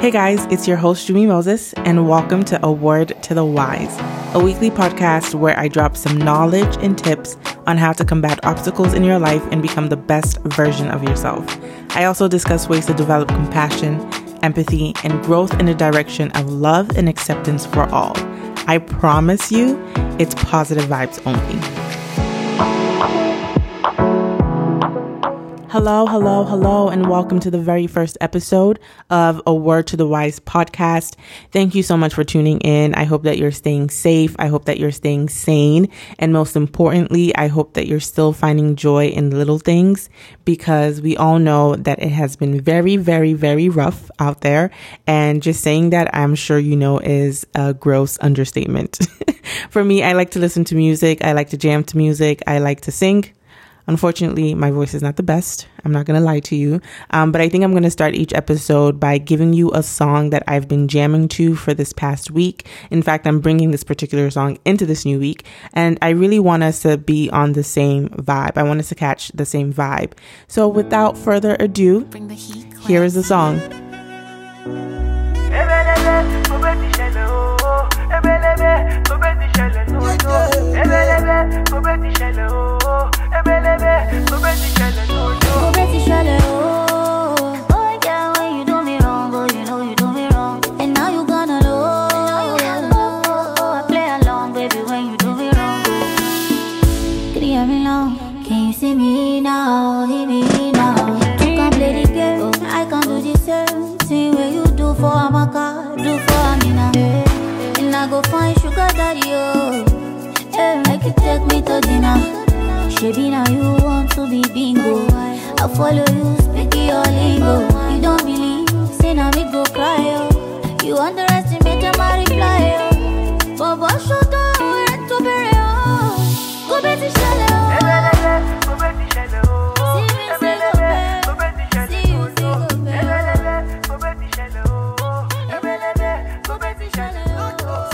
Hey guys, it's your host, Jummie Moses, and welcome to A Word to the Wise, a weekly podcast where I drop some knowledge and tips on how to combat obstacles in your life and become the best version of yourself. I also discuss ways to develop compassion, empathy, and growth in the direction of love and acceptance for all. I promise you, it's positive vibes only. Hello, hello, hello, and welcome to the very first episode of A Word to the Wise podcast. Thank you so much for tuning in. I hope that you're staying safe. I hope that you're staying sane. And most importantly, I hope that you're still finding joy in little things because we all know that it has been very, very, very rough out there. And just saying that, I'm sure you know, is a gross understatement. for me, I like to listen to music. I like to jam to music. I like to sing. Unfortunately, my voice is not the best. I'm not going to lie to you. Um, but I think I'm going to start each episode by giving you a song that I've been jamming to for this past week. In fact, I'm bringing this particular song into this new week. And I really want us to be on the same vibe. I want us to catch the same vibe. So without further ado, here is the song. oh tó bẹ oh oh. ebelebe tó bẹ ti oh oh. ebelebe tó bẹ ti oh oh. Baby, now you want to be bingo. I follow you, speak your lingo. You don't believe, say now me go cry. Oh. You underestimate my reply. Oh. Baba, shut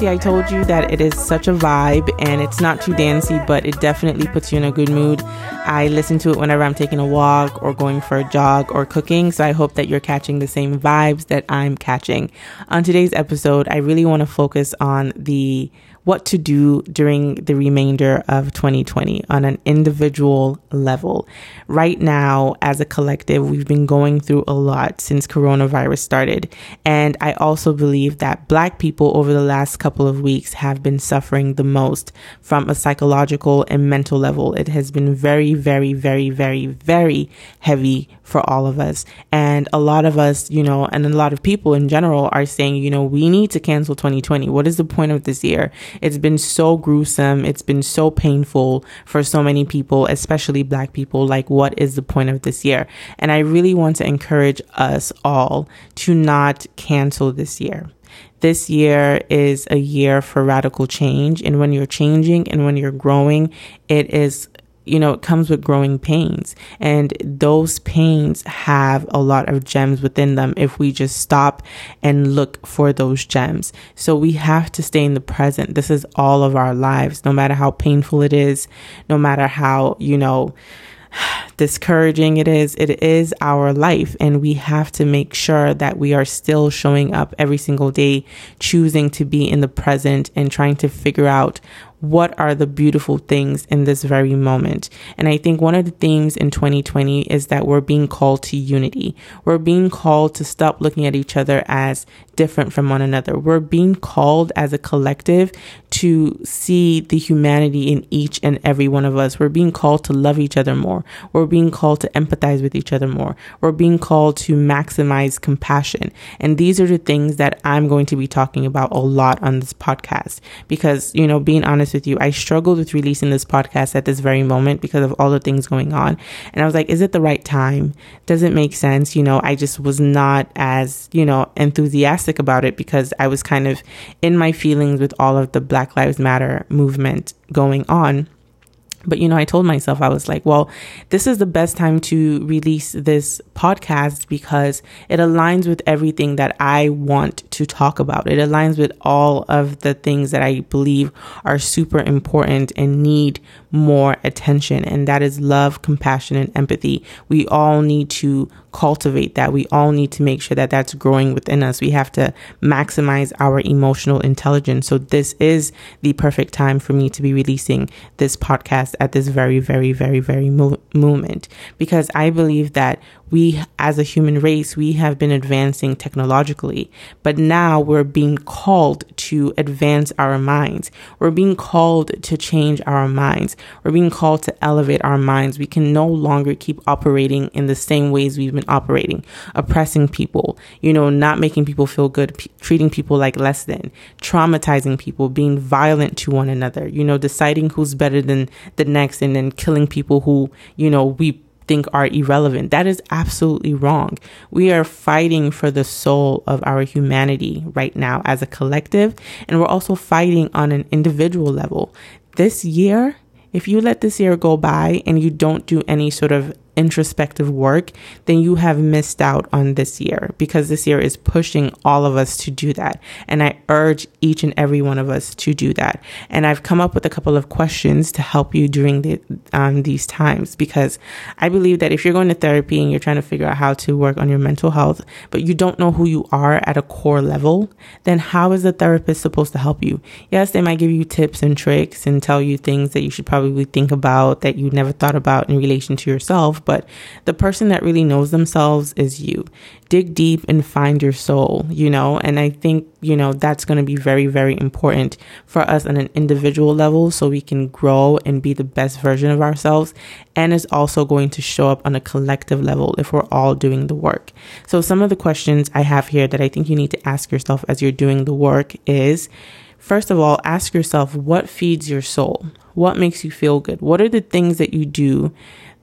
See, I told you that it is such a vibe and it's not too dancey, but it definitely puts you in a good mood. I listen to it whenever I'm taking a walk or going for a jog or cooking, so I hope that you're catching the same vibes that I'm catching. On today's episode, I really want to focus on the what to do during the remainder of 2020 on an individual level. Right now, as a collective, we've been going through a lot since coronavirus started. And I also believe that Black people over the last couple of weeks have been suffering the most from a psychological and mental level. It has been very, very, very, very, very heavy for all of us. And a lot of us, you know, and a lot of people in general are saying, you know, we need to cancel 2020. What is the point of this year? It's been so gruesome. It's been so painful for so many people, especially black people. Like, what is the point of this year? And I really want to encourage us all to not cancel this year this year is a year for radical change. And when you're changing and when you're growing, it is you know, it comes with growing pains. And those pains have a lot of gems within them if we just stop and look for those gems. So we have to stay in the present. This is all of our lives, no matter how painful it is, no matter how, you know, discouraging it is, it is our life. And we have to make sure that we are still showing up every single day, choosing to be in the present and trying to figure out what are the beautiful things in this very moment. And I think one of the themes in 2020 is that we're being called to unity. We're being called to stop looking at each other as different from one another. We're being called as a collective to see the humanity in each and every one of us. We're being called to love each other more. We're being called to empathize with each other more. We're being called to maximize compassion. And these are the things that I'm going to be talking about a lot on this podcast because, you know, being honest with you, I struggled with releasing this podcast at this very moment because of all the things going on. And I was like, is it the right time? Does it make sense? You know, I just was not as, you know, enthusiastic about it because I was kind of in my feelings with all of the Black Lives Matter movement going on. But you know, I told myself, I was like, well, this is the best time to release this podcast because it aligns with everything that I want to talk about. It aligns with all of the things that I believe are super important and need more attention. And that is love, compassion, and empathy. We all need to cultivate that. We all need to make sure that that's growing within us. We have to maximize our emotional intelligence. So this is the perfect time for me to be releasing this podcast at this very, very, very, very mo- moment because I believe that we as a human race, we have been advancing technologically, but now we're being called to advance our minds. We're being called to change our minds. We're being called to elevate our minds. We can no longer keep operating in the same ways we've been operating, oppressing people, you know, not making people feel good, p- treating people like less than, traumatizing people, being violent to one another, you know, deciding who's better than the next and then killing people who, you know, we think are irrelevant. That is absolutely wrong. We are fighting for the soul of our humanity right now as a collective, and we're also fighting on an individual level. This year, if you let this year go by and you don't do any sort of introspective work, then you have missed out on this year because this year is pushing all of us to do that. And I urge each and every one of us to do that. And I've come up with a couple of questions to help you during the, um, these times because I believe that if you're going to therapy and you're trying to figure out how to work on your mental health, but you don't know who you are at a core level, then how is the therapist supposed to help you? Yes, they might give you tips and tricks and tell you things that you should probably think about that you never thought about in relation to yourself but the person that really knows themselves is you. Dig deep and find your soul, you know, and I think, you know, that's going to be very, very important for us on an individual level so we can grow and be the best version of ourselves. And it's also going to show up on a collective level if we're all doing the work. So, some of the questions I have here that I think you need to ask yourself as you're doing the work is, First of all, ask yourself what feeds your soul? What makes you feel good? What are the things that you do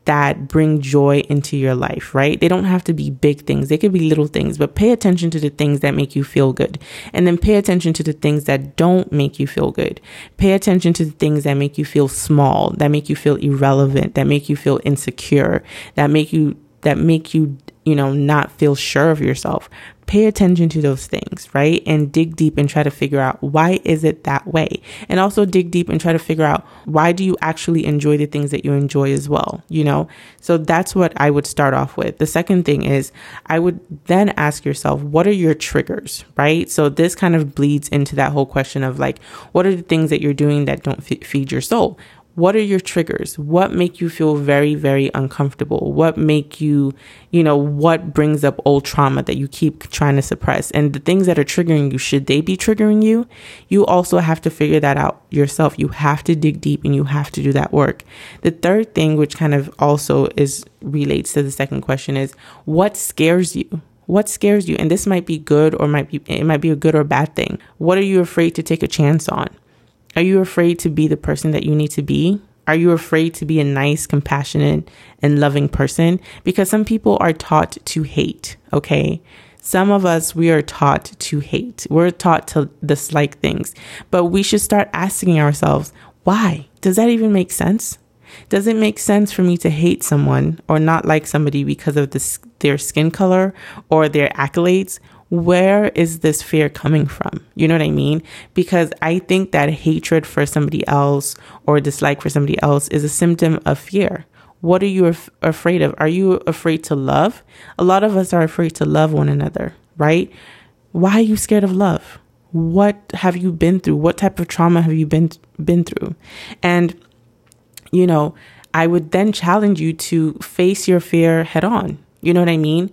that bring joy into your life, right? They don't have to be big things. They could be little things, but pay attention to the things that make you feel good. And then pay attention to the things that don't make you feel good. Pay attention to the things that make you feel small, that make you feel irrelevant, that make you feel insecure, that make you that make you, you know, not feel sure of yourself pay attention to those things, right? And dig deep and try to figure out why is it that way? And also dig deep and try to figure out why do you actually enjoy the things that you enjoy as well, you know? So that's what I would start off with. The second thing is I would then ask yourself, what are your triggers, right? So this kind of bleeds into that whole question of like, what are the things that you're doing that don't f- feed your soul? What are your triggers? What make you feel very very uncomfortable? What make you you know what brings up old trauma that you keep trying to suppress? And the things that are triggering you should they be triggering you? You also have to figure that out yourself. You have to dig deep and you have to do that work. The third thing which kind of also is relates to the second question is what scares you? What scares you? And this might be good or might be it might be a good or bad thing. What are you afraid to take a chance on are you afraid to be the person that you need to be? Are you afraid to be a nice, compassionate, and loving person? Because some people are taught to hate, okay? Some of us, we are taught to hate. We're taught to dislike things. But we should start asking ourselves, why? Does that even make sense? Does it make sense for me to hate someone or not like somebody because of their skin color or their accolades? where is this fear coming from? You know what I mean? Because I think that hatred for somebody else or dislike for somebody else is a symptom of fear. What are you af- afraid of? Are you afraid to love? A lot of us are afraid to love one another, right? Why are you scared of love? What have you been through? What type of trauma have you been been through? And you know, I would then challenge you to face your fear head on. You know what I mean?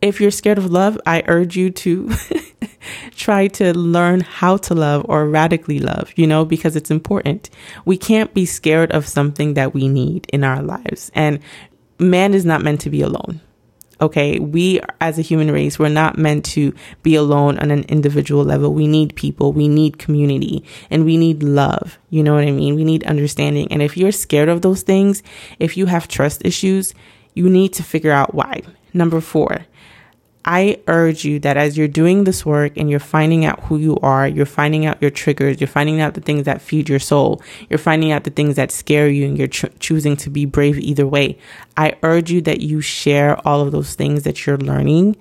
if you're scared of love, I urge you to try to learn how to love or radically love, you know, because it's important. We can't be scared of something that we need in our lives. And man is not meant to be alone. Okay. We, as a human race, we're not meant to be alone on an individual level. We need people. We need community and we need love. You know what I mean? We need understanding. And if you're scared of those things, if you have trust issues, you need to figure out why. Number four, I urge you that as you're doing this work and you're finding out who you are, you're finding out your triggers, you're finding out the things that feed your soul, you're finding out the things that scare you, and you're ch- choosing to be brave either way. I urge you that you share all of those things that you're learning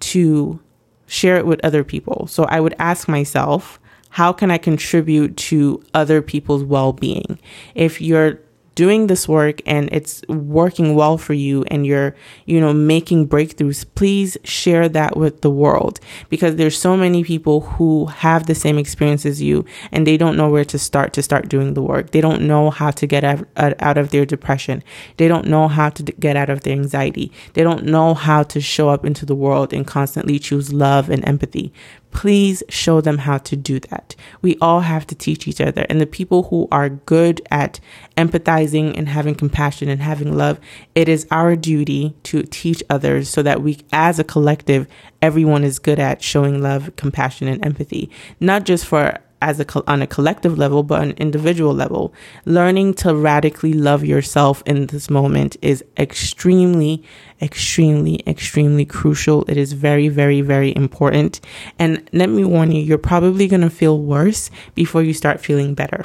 to share it with other people. So I would ask myself, how can I contribute to other people's well being? If you're doing this work and it's working well for you and you're, you know, making breakthroughs, please share that with the world because there's so many people who have the same experience as you and they don't know where to start to start doing the work. They don't know how to get out of their depression. They don't know how to get out of their anxiety. They don't know how to show up into the world and constantly choose love and empathy please show them how to do that. We all have to teach each other. And the people who are good at empathizing and having compassion and having love, it is our duty to teach others so that we, as a collective, everyone is good at showing love, compassion, and empathy, not just for as a on a collective level but an individual level learning to radically love yourself in this moment is extremely extremely extremely crucial it is very very very important and let me warn you you're probably going to feel worse before you start feeling better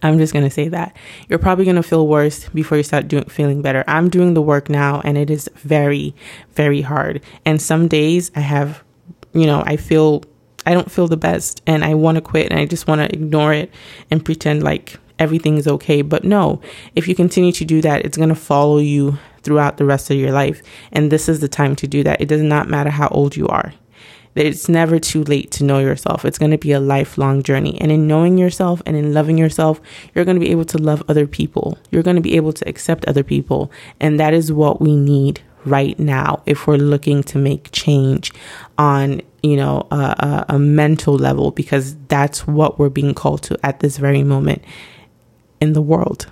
I'm just going to say that. You're probably going to feel worse before you start doing feeling better. I'm doing the work now and it is very very hard. And some days I have you know, I feel I don't feel the best and I want to quit and I just want to ignore it and pretend like everything is okay. But no, if you continue to do that, it's going to follow you throughout the rest of your life. And this is the time to do that. It does not matter how old you are. It's never too late to know yourself. It's going to be a lifelong journey. And in knowing yourself and in loving yourself, you're going to be able to love other people. You're going to be able to accept other people. And that is what we need right now if we're looking to make change on you know a, a, mental level because that's what we're being called to at this very moment in the world.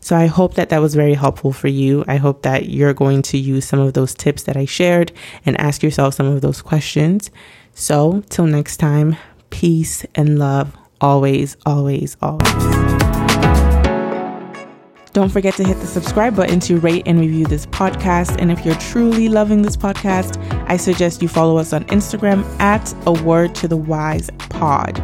So i hope that that was very helpful for you. I hope that you're going to use some of those tips that i shared and ask yourself some of those questions. So till next time peace and love always always always don't forget to hit the subscribe button to rate and review this podcast. And if you're truly loving this podcast, I suggest you follow us on Instagram at a word to the wise pod.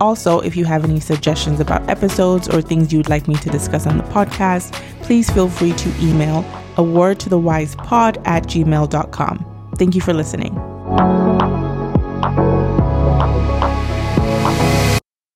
Also, if you have any suggestions about episodes or things you'd like me to discuss on the podcast, please feel free to email a word to the wise pod at gmail.com. Thank you for listening.